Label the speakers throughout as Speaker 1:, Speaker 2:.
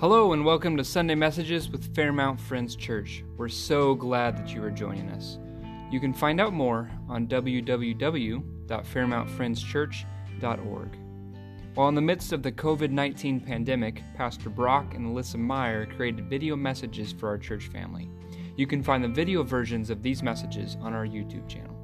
Speaker 1: Hello, and welcome to Sunday Messages with Fairmount Friends Church. We're so glad that you are joining us. You can find out more on www.fairmountfriendschurch.org. While in the midst of the COVID 19 pandemic, Pastor Brock and Alyssa Meyer created video messages for our church family. You can find the video versions of these messages on our YouTube channel.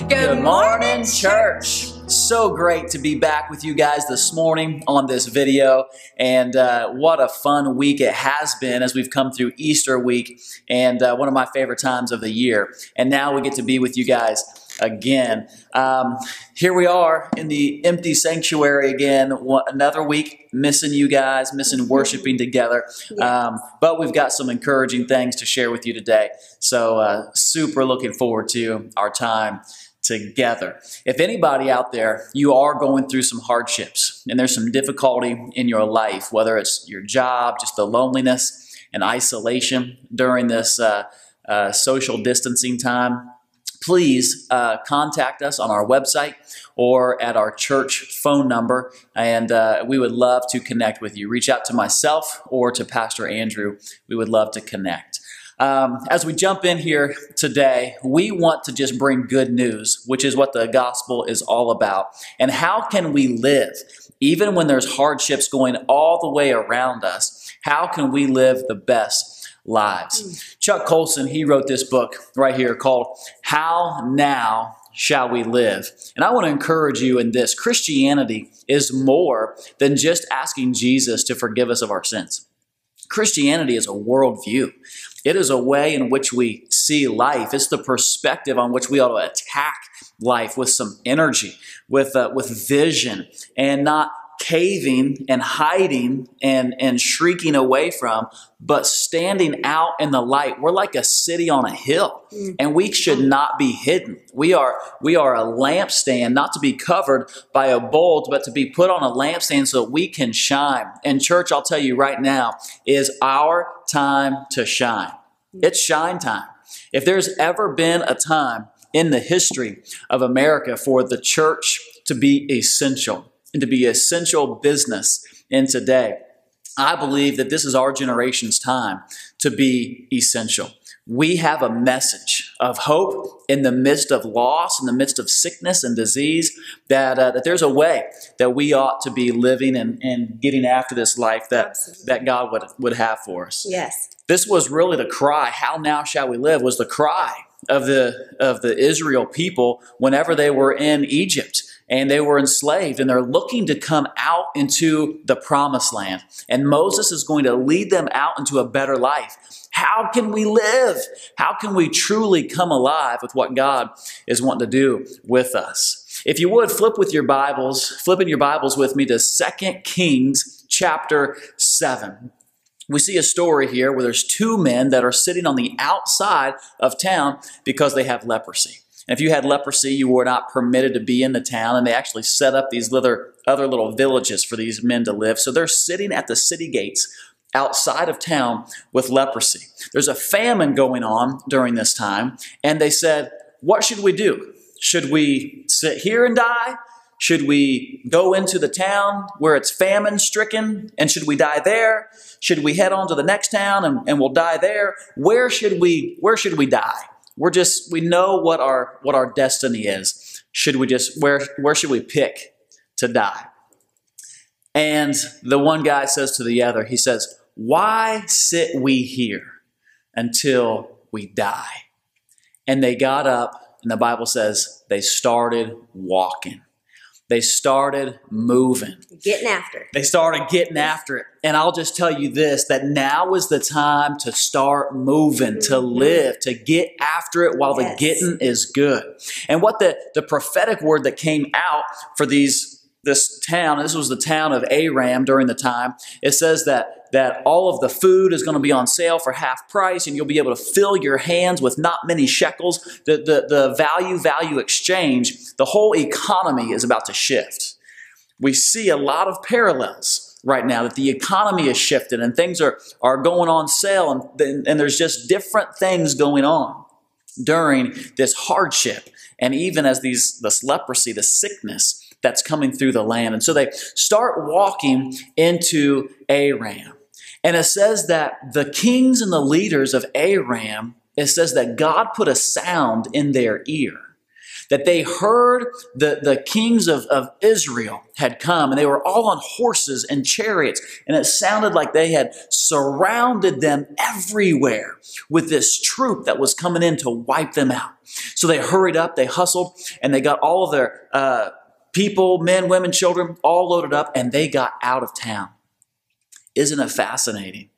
Speaker 2: Good morning, church. So great to be back with you guys this morning on this video. And uh, what a fun week it has been as we've come through Easter week and uh, one of my favorite times of the year. And now we get to be with you guys again. Um, here we are in the empty sanctuary again, one, another week missing you guys, missing worshiping together. Um, but we've got some encouraging things to share with you today. So, uh, super looking forward to our time together. If anybody out there, you are going through some hardships and there's some difficulty in your life, whether it's your job, just the loneliness and isolation during this uh, uh, social distancing time, please uh, contact us on our website or at our church phone number, and uh, we would love to connect with you. Reach out to myself or to Pastor Andrew. We would love to connect. Um, as we jump in here today, we want to just bring good news, which is what the gospel is all about. And how can we live, even when there's hardships going all the way around us? How can we live the best lives? Chuck Colson, he wrote this book right here called How Now Shall We Live? And I want to encourage you in this Christianity is more than just asking Jesus to forgive us of our sins. Christianity is a worldview. It is a way in which we see life. It's the perspective on which we ought to attack life with some energy, with, uh, with vision, and not caving and hiding and, and shrieking away from, but standing out in the light. We're like a city on a hill, mm. and we should not be hidden. We are, we are a lampstand, not to be covered by a bowl, but to be put on a lampstand so that we can shine. And church, I'll tell you right now, is our time to shine. Mm. It's shine time. If there's ever been a time in the history of America for the church to be essential, and to be essential business in today. I believe that this is our generation's time to be essential. We have a message of hope in the midst of loss, in the midst of sickness and disease, that, uh, that there's a way that we ought to be living and, and getting after this life that, that God would, would have for us.
Speaker 3: Yes.
Speaker 2: This was really the cry, how now shall we live, was the cry of the, of the Israel people whenever they were in Egypt and they were enslaved and they're looking to come out into the promised land. And Moses is going to lead them out into a better life. How can we live? How can we truly come alive with what God is wanting to do with us? If you would flip with your Bibles, flip in your Bibles with me to 2 Kings chapter 7 we see a story here where there's two men that are sitting on the outside of town because they have leprosy. And if you had leprosy, you were not permitted to be in the town, and they actually set up these other, other little villages for these men to live. So they're sitting at the city gates outside of town with leprosy. There's a famine going on during this time, and they said, What should we do? Should we sit here and die? Should we go into the town where it's famine stricken? And should we die there? Should we head on to the next town and, and we'll die there? Where should we where should we die? We're just we know what our what our destiny is. Should we just where where should we pick to die? And the one guy says to the other, he says, Why sit we here until we die? And they got up, and the Bible says they started walking. They started moving.
Speaker 3: Getting after it.
Speaker 2: They started getting after it. And I'll just tell you this that now is the time to start moving, to mm-hmm. live, to get after it while
Speaker 3: Yes.
Speaker 2: the getting is good. And what the, the prophetic word that came out for these this town, this was the town of Aram during the time, it says that that all of the food is going to be on sale for half price and you'll be able to fill your hands with not many shekels. The, the, the value value exchange, the whole economy is about to shift. We see a lot of parallels right now that the economy has shifted and things are, are going on sale and, and there's just different things going on during this hardship and even as these this leprosy, the sickness that's coming through the land. And so they start walking into Aram. And it says that the kings and the leaders of Aram, it says that God put a sound in their ear that they heard the, the kings of, of Israel had come and they were all on horses and chariots. And it sounded like they had surrounded them everywhere with this troop that was coming in to wipe them out. So they hurried up, they hustled, and they got all of their uh, people, men, women, children, all loaded up, and they got out of town. Isn't it fascinating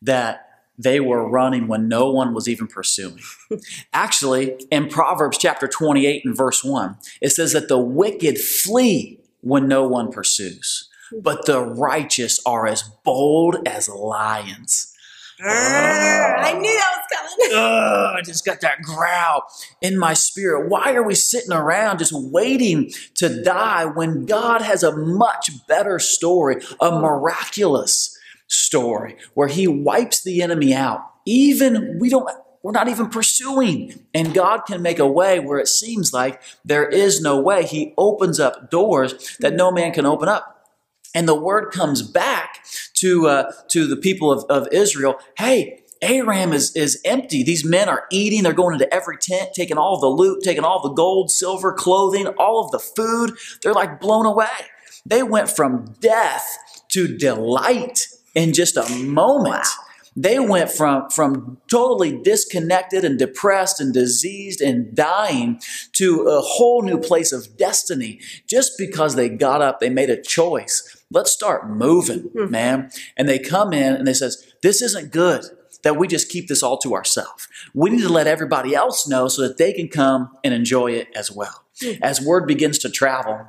Speaker 2: that they were running when no one was even pursuing. Actually, in Proverbs chapter 28 and verse 1, it says that the wicked flee when no one pursues, hmm. but the righteous are as bold as lions.
Speaker 3: I knew that was coming.
Speaker 2: Ugh, I just got that growl in my spirit. Why are we sitting around just waiting to die when God has a much better story, a miraculous story where he wipes the enemy out. Even we don't we're not even pursuing. And God can make a way where it seems like there is no way. He opens up doors that no man can open up. And the word comes back to, uh, to the people of, of Israel hey, Aram is, is empty. These men are eating. They're going into every tent, taking all the loot, taking all the gold, silver, clothing, all of the food. They're like blown away. They went from death to delight in just a moment. Wow. They went from, from totally disconnected and depressed and diseased and dying to a whole new place of destiny just because they got up, they made a choice. Let's start moving, mm-hmm. man. And they come in and they says, this isn't good that we just keep this all to ourselves. We need to let everybody else know so that they can come and enjoy it as well. Mm-hmm. As word begins to travel,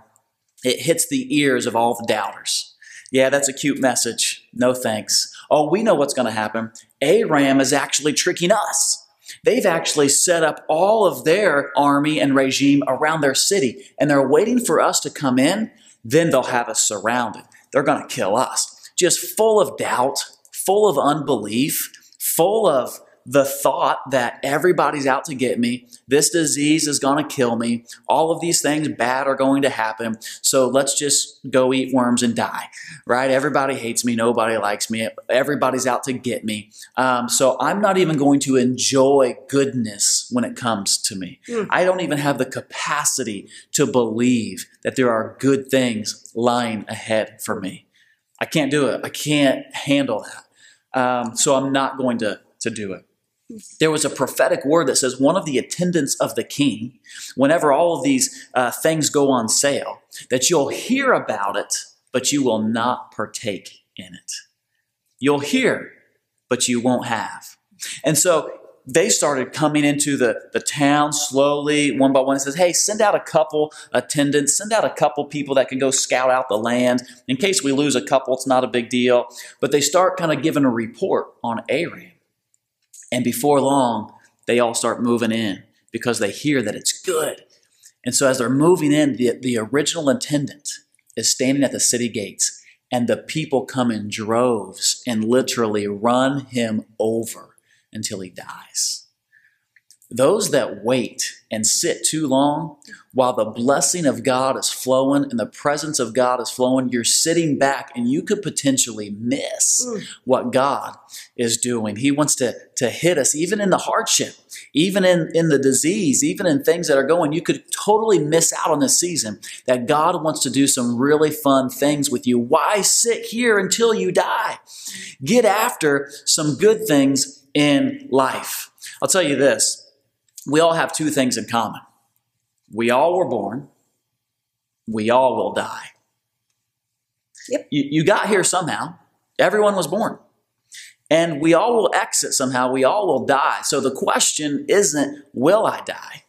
Speaker 2: it hits the ears of all the doubters. Yeah, that's a cute message. No thanks. Oh, we know what's going to happen. Aram is actually tricking us. They've actually set up all of their army and regime around their city, and they're waiting for us to come in. Then they'll have us surrounded. They're going to kill us. Just full of doubt, full of unbelief, full of the thought that everybody's out to get me, this disease is going to kill me, all of these things bad are going to happen, so let's just go eat worms and die, right? Everybody hates me, nobody likes me, everybody's out to get me. Um, so I'm not even going to enjoy goodness when it comes to me. Mm. I don't even have the capacity to believe that there are good things lying ahead for me. I can't do it. I can't handle that. Um, so I'm not going to, to do it there was a prophetic word that says one of the attendants of the king, whenever all of these uh, things go on sale, that you'll hear about it, but you will not partake in it. You'll hear, but you won't have. And so they started coming into the, the town slowly, one by one. It says, hey, send out a couple attendants, send out a couple people that can go scout out the land. In case we lose a couple, it's not a big deal. But they start kind of giving a report on Aram. And before long, they all start moving in because they hear that it's good. And so as they're moving in, the, the original attendant is standing at the city gates, and the people come in droves and literally run him over until he dies. Those that wait and sit too long while the blessing of God is flowing and the presence of God is flowing, you're sitting back and you could potentially miss mm. what God is doing. He wants to, to hit us, even in the hardship, even in, in the disease, even in things that are going. You could totally miss out on this season that God wants to do some really fun things with you. Why sit here until you die? Get after some good things in life. I'll tell you this we all have two things in common. We all were born, we all will die. Yep. You, you got here somehow. Everyone was born. And we all will exit somehow. We all will die. So the question isn't, will I die?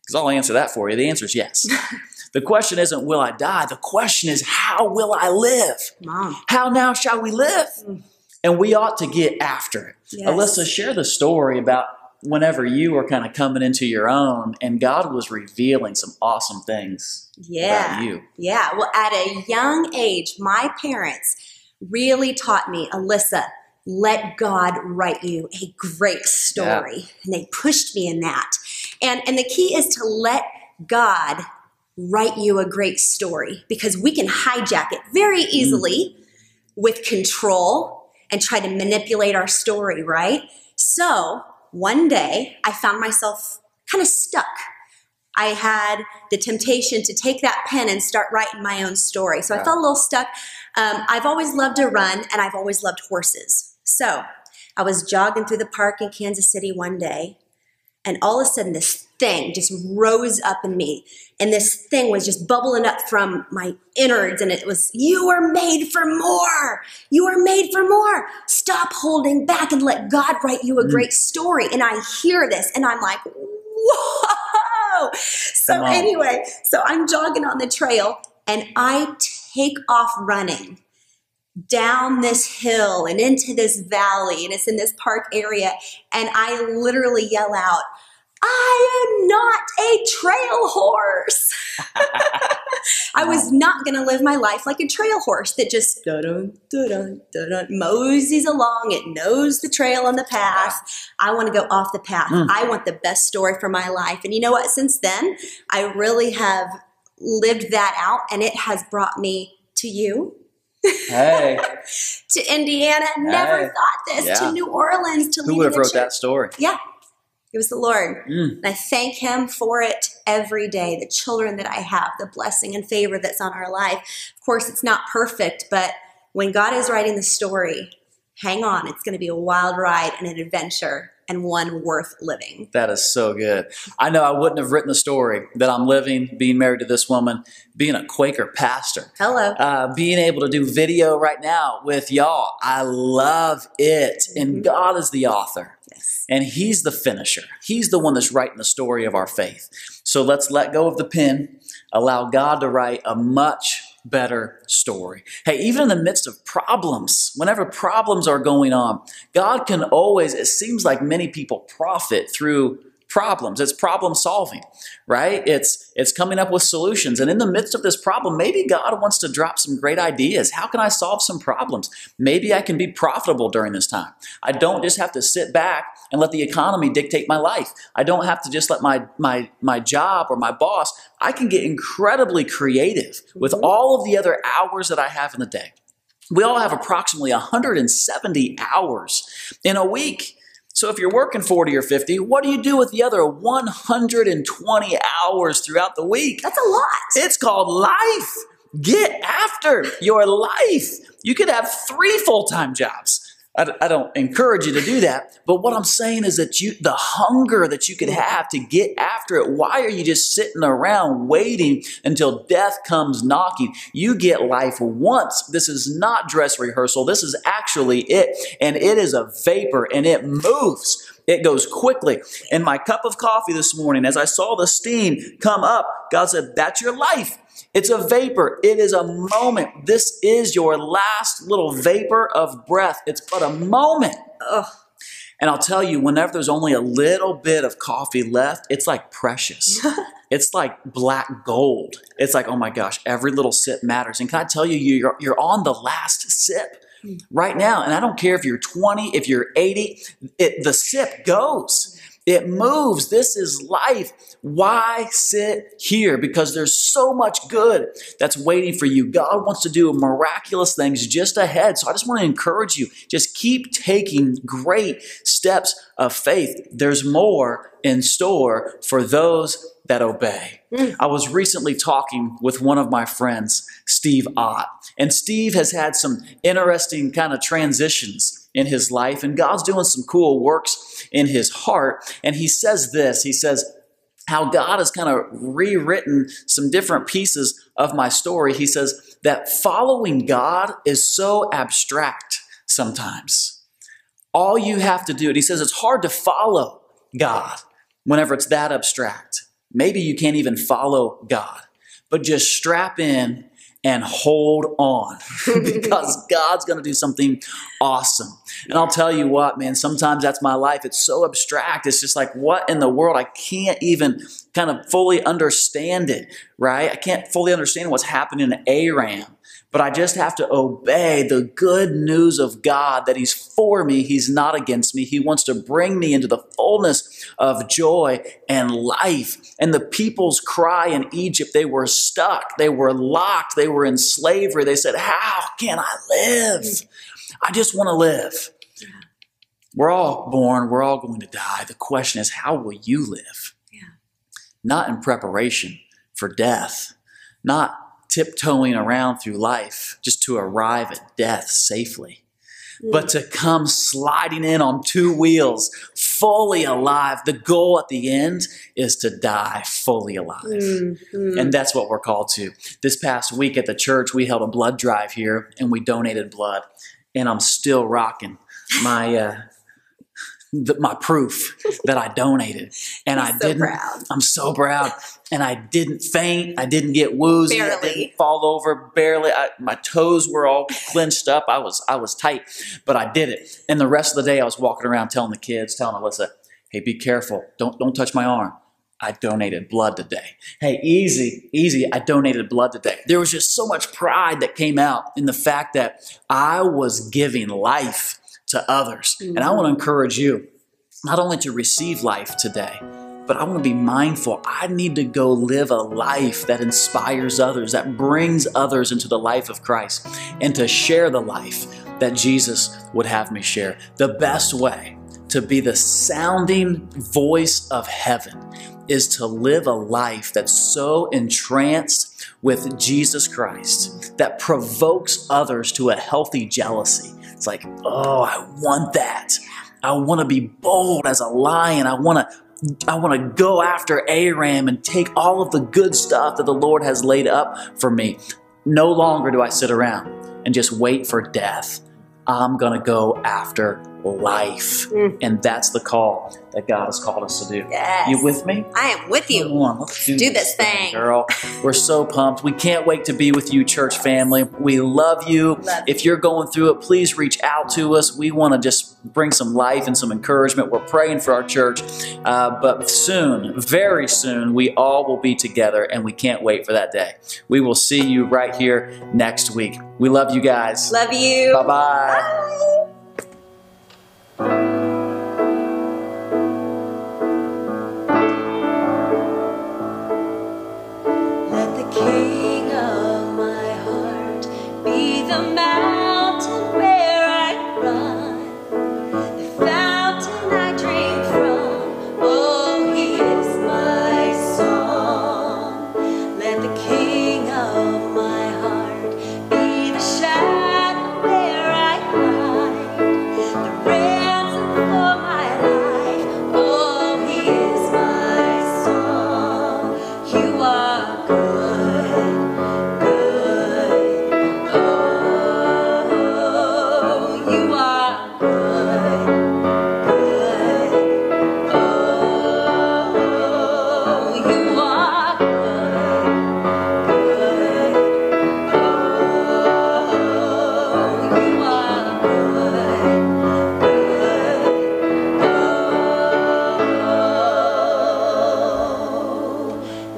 Speaker 2: Because I'll answer that for you. The answer is yes. the question isn't, will I die? The question is, how will I live? Mom. How now shall we live? Mm. And we ought to get after it. Yes. Alyssa, share the story about whenever you were kind of coming into your own and God was revealing some awesome things
Speaker 3: Yeah.
Speaker 2: about you.
Speaker 3: Yeah. Well, at a young age, my parents really taught me, Alyssa, let God write you a great story. And they pushed me in that. And and the key is to let God write you a great story because we can hijack it very mm. easily with control and try to manipulate our story, right? So, one day I found myself kind of stuck. I had the temptation to take that pen and start writing my own story. So I felt a little stuck. Um, I've always loved to run and I've always loved horses. So I was jogging through the park in Kansas City one day, and all of a sudden this thing just rose up in me. And this thing was just bubbling up from my innards, and it was, You are made for more. You are made for more. Stop holding back and let God write you a
Speaker 2: Mm.
Speaker 3: great story. And I hear this, and I'm like, Whoa. So, anyway, so I'm jogging on the trail, and I take off running down this hill and into this valley, and it's in this park area. And I literally yell out, I am not a trail horse. I was not going to live my life like a trail horse that just dun dun dun moseys along. It knows the trail and the path. I want to go off the path.
Speaker 2: Mm.
Speaker 3: I want the best story for my life. And you know what? Since then, I really have lived that out, and it has brought me to you,
Speaker 2: Hey,
Speaker 3: to Indiana. Never
Speaker 2: Hey.
Speaker 3: thought this.
Speaker 2: Yeah.
Speaker 3: To New Orleans. To
Speaker 2: who would have wrote
Speaker 3: church.
Speaker 2: that story?
Speaker 3: Yeah, it was the Lord.
Speaker 2: Mm.
Speaker 3: And I thank Him for it every day. The children that I have, the blessing and favor that's on our life. Of course, it's not perfect, but when God is writing the story, hang on. It's going to be a wild ride and an adventure and one worth living.
Speaker 2: That is so good. I know I wouldn't have written the story that I'm living, being married to this woman, being a Quaker pastor.
Speaker 3: Hello.
Speaker 2: uh, being able to do video right now with y'all. I love it. And
Speaker 3: Mhm.
Speaker 2: God is the author, And He's the finisher. He's the one that's writing the story of our faith. So let's let go of the pen, allow God to write a much better story. Hey, even in the midst of problems, whenever problems are going on, God can always, it seems like many people profit through problems. It's problem solving, right? It's it's coming up with solutions. And in the midst of this problem, maybe God wants to drop some great ideas. How can I solve some problems? Maybe I can be profitable during this time. I don't just have to sit back and let the economy dictate my life. I don't have to just let my my my job or my boss. I can get incredibly creative with
Speaker 3: Mhm.
Speaker 2: all of the other hours that I have in the day. We all have approximately 170 hours in a week. So if you're working 40 or 50, what do you do with the other 120 hours throughout the week?
Speaker 3: That's a lot.
Speaker 2: It's called life. Get after your life. You could have three full time jobs. I, I don't encourage you to do that, but what I'm saying is that you, the hunger that you could have to get after it. Why are you just sitting around waiting until death comes knocking? You get life once. This is not dress rehearsal. This is actually it, and it is a vapor, and it moves. It goes quickly. In my cup of coffee this morning, as I saw the steam come up, God said, That's your life. It's a vapor. It is a moment. This is your last little vapor of breath. It's but a moment.
Speaker 3: Ugh.
Speaker 2: And I'll tell you, whenever there's only a little bit of coffee left, it's like precious. it's like black gold. It's like, oh my gosh, every little sip matters. And can I tell you, you're, you're on the last sip hmm. right now. And I don't care if you're 20, if you're 80, it, the sip goes. It moves. This is life. Why sit here? Because there's so much good that's waiting for you. God wants to do miraculous things just ahead. So I just want to encourage you. Just keep taking great steps of faith. There's more in store for those that obey. Mm. I was recently talking with one of my friends, Steve Ott, and Steve has had some interesting kind of transitions in his life, and God's doing some cool works in his heart. And he says this He says, how God has kind of rewritten some different pieces of my story. He says that following God is so abstract sometimes. All you have to do, and he says it's hard to follow God whenever it's that abstract. Maybe you can't even follow God, but just strap in and hold on because God's going to do something awesome. And I'll tell you what, man, sometimes that's my life. It's so abstract. It's just like, what in the world? I can't even kind of fully understand it, right? I can't fully understand what's happening in Aram but I just have to obey the good news of God that He's for me, He's not against me. He wants to bring me into the fullness of joy and life. And the people's cry in Egypt, they were stuck, they were locked, they were in slavery. They said, How can I live? I just want to live. We're all born, we're all going to die. The question is, how will you live?
Speaker 3: Yeah.
Speaker 2: Not in preparation for death, not tiptoeing around through life just to arrive at death safely, but to come sliding in on two wheels, fully alive. The goal at the end is to die fully alive.
Speaker 3: Mhm.
Speaker 2: And that's what we're called to. This past week at the church, we held a blood drive here and we donated blood. And I'm still rocking my uh, my proof that I donated. And I
Speaker 3: so
Speaker 2: didn't.
Speaker 3: proud.
Speaker 2: I'm so proud. And I didn't faint. I didn't get woozy. I
Speaker 3: Barely.
Speaker 2: didn't fall over. Barely. I, my toes were all clenched up. I was I was tight, but I did it. And the rest of the day, I was walking around telling the kids, telling Alyssa, "Hey, be careful. Don't don't touch my arm." I donated blood today. Hey, easy, easy. I donated blood today. There was just so much pride that came out in the fact that I was giving life to others. And I want to mm-hmm. encourage you not only to receive life today, but I want to be mindful. I need to go live a life that inspires others, that brings others into the life of Christ, and to share the life that Jesus would have me share. The best way to be the sounding voice of heaven is to live a life that's so entranced with Jesus Christ that provokes others to a healthy jealousy. It's like, oh, I want that. I want to be bold as a lion. I want to I want to go after Aram and take all of the good stuff that the Lord has laid up for me. No longer do I sit around and just wait for death. I'm going to go after life.
Speaker 3: Mm.
Speaker 2: And that's the call that God has called us to do.
Speaker 3: Yes.
Speaker 2: You with me?
Speaker 3: I am with you.
Speaker 2: Come on, let's do,
Speaker 3: Do this thing.
Speaker 2: girl. We're so pumped. We can't wait to be with you, church family. We love you.
Speaker 3: Love
Speaker 2: if you're going through it, please reach out to us. We want to just bring some life and some encouragement. We're praying for our church. Uh, but soon, very soon, we all will be together, and we can't wait for that day. We will see you right here next week. We love you guys.
Speaker 3: Love you.
Speaker 2: Bye-bye.
Speaker 3: Bye.
Speaker 4: Let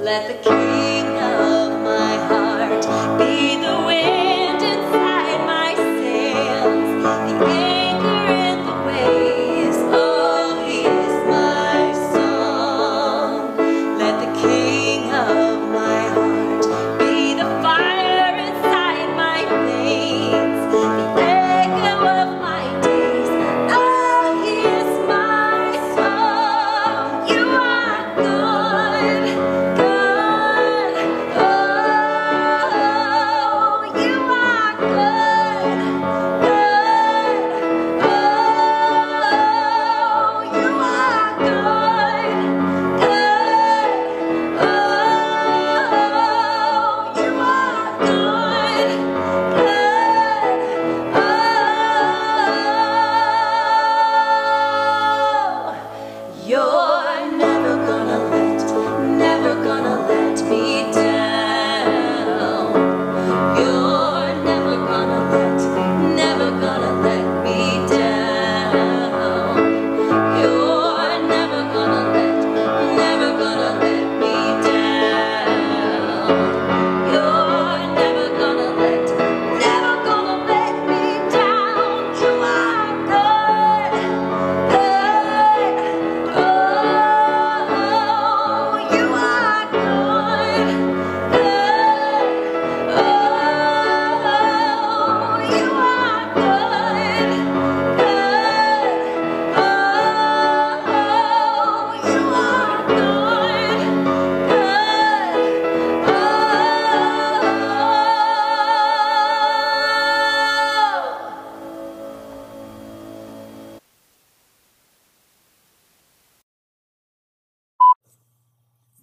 Speaker 4: Let the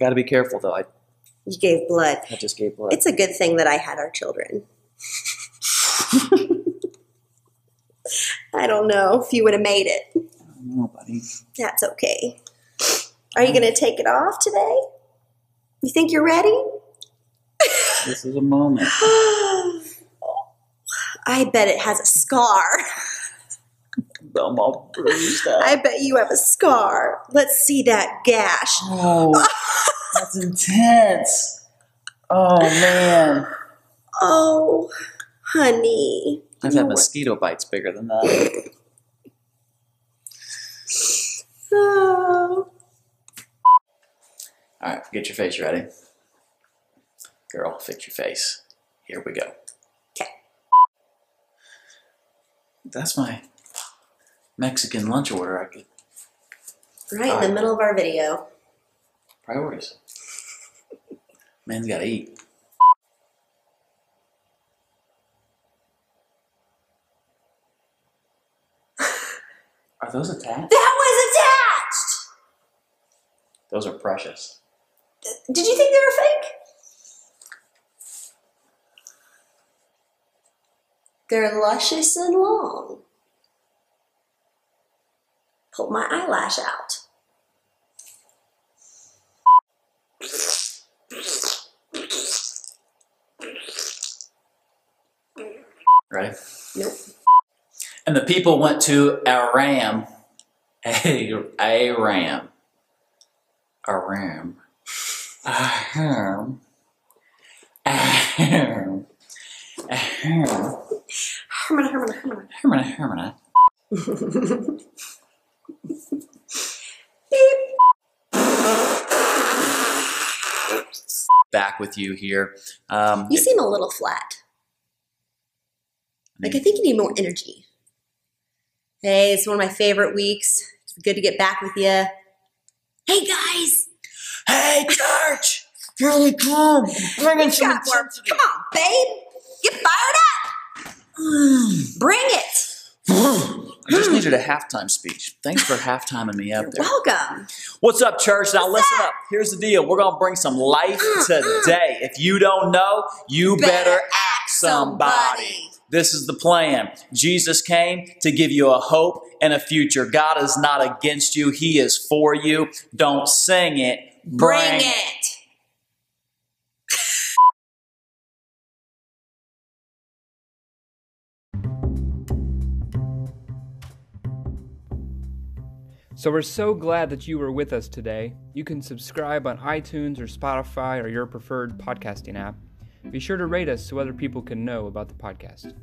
Speaker 2: Got to be careful though. I,
Speaker 3: You gave blood.
Speaker 2: I just gave blood.
Speaker 3: It's a good thing that I had our children. I don't know if you would have made it.
Speaker 2: Oh, buddy.
Speaker 3: That's okay. Are you going to take it off today? You think you're ready?
Speaker 2: This is a moment.
Speaker 3: I bet it has a scar.
Speaker 2: I'm all bruised up.
Speaker 3: I bet you have a scar. Let's see that gash.
Speaker 2: Oh, that's intense. Oh man,
Speaker 3: Oh, honey.
Speaker 2: I've had mosquito bites bigger than that.
Speaker 3: Oh.
Speaker 2: All right, get your face ready, girl. Fix your face. Here we go.
Speaker 3: Okay.
Speaker 2: That's my Mexican lunch order. I could
Speaker 3: Right in the middle of our video.
Speaker 2: priorities. Man's got to eat. Are those attached?
Speaker 3: That was attached!
Speaker 2: Those are precious.
Speaker 3: Did you think they were fake? They're luscious and long. Pull my eyelash out.
Speaker 2: Ready?
Speaker 3: Nope.
Speaker 2: And the people went to Aram, Aram, Aram, Aram, Aram, Aram, Aram,
Speaker 3: Herman, Herman, Herman.
Speaker 2: Hermana, Hermana. Back with you here. Um,
Speaker 3: You seem a little flat. Like, I think you need more energy. Hey, it's one of my favorite weeks. It's good to get back with you. Hey, guys!
Speaker 2: hey, church! Here we come! Bringing some intensity.
Speaker 3: Come on, babe! Get fired up! Bring it!
Speaker 2: I just needed a halftime speech. Thanks for halftiming me up there.
Speaker 3: Welcome.
Speaker 2: What's up, church? Now listen up. Here's the deal. We're gonna bring some life mm, today. Mm. If you don't know, you better act somebody. This is the plan. Jesus came to give you a hope and a future. God is not against you, He is for you. Don't sing it,
Speaker 3: Bring it.
Speaker 1: So we're so glad that you were with us today. You can subscribe on iTunes or Spotify or your preferred podcasting app. Be sure to rate us so other people can know about the podcast.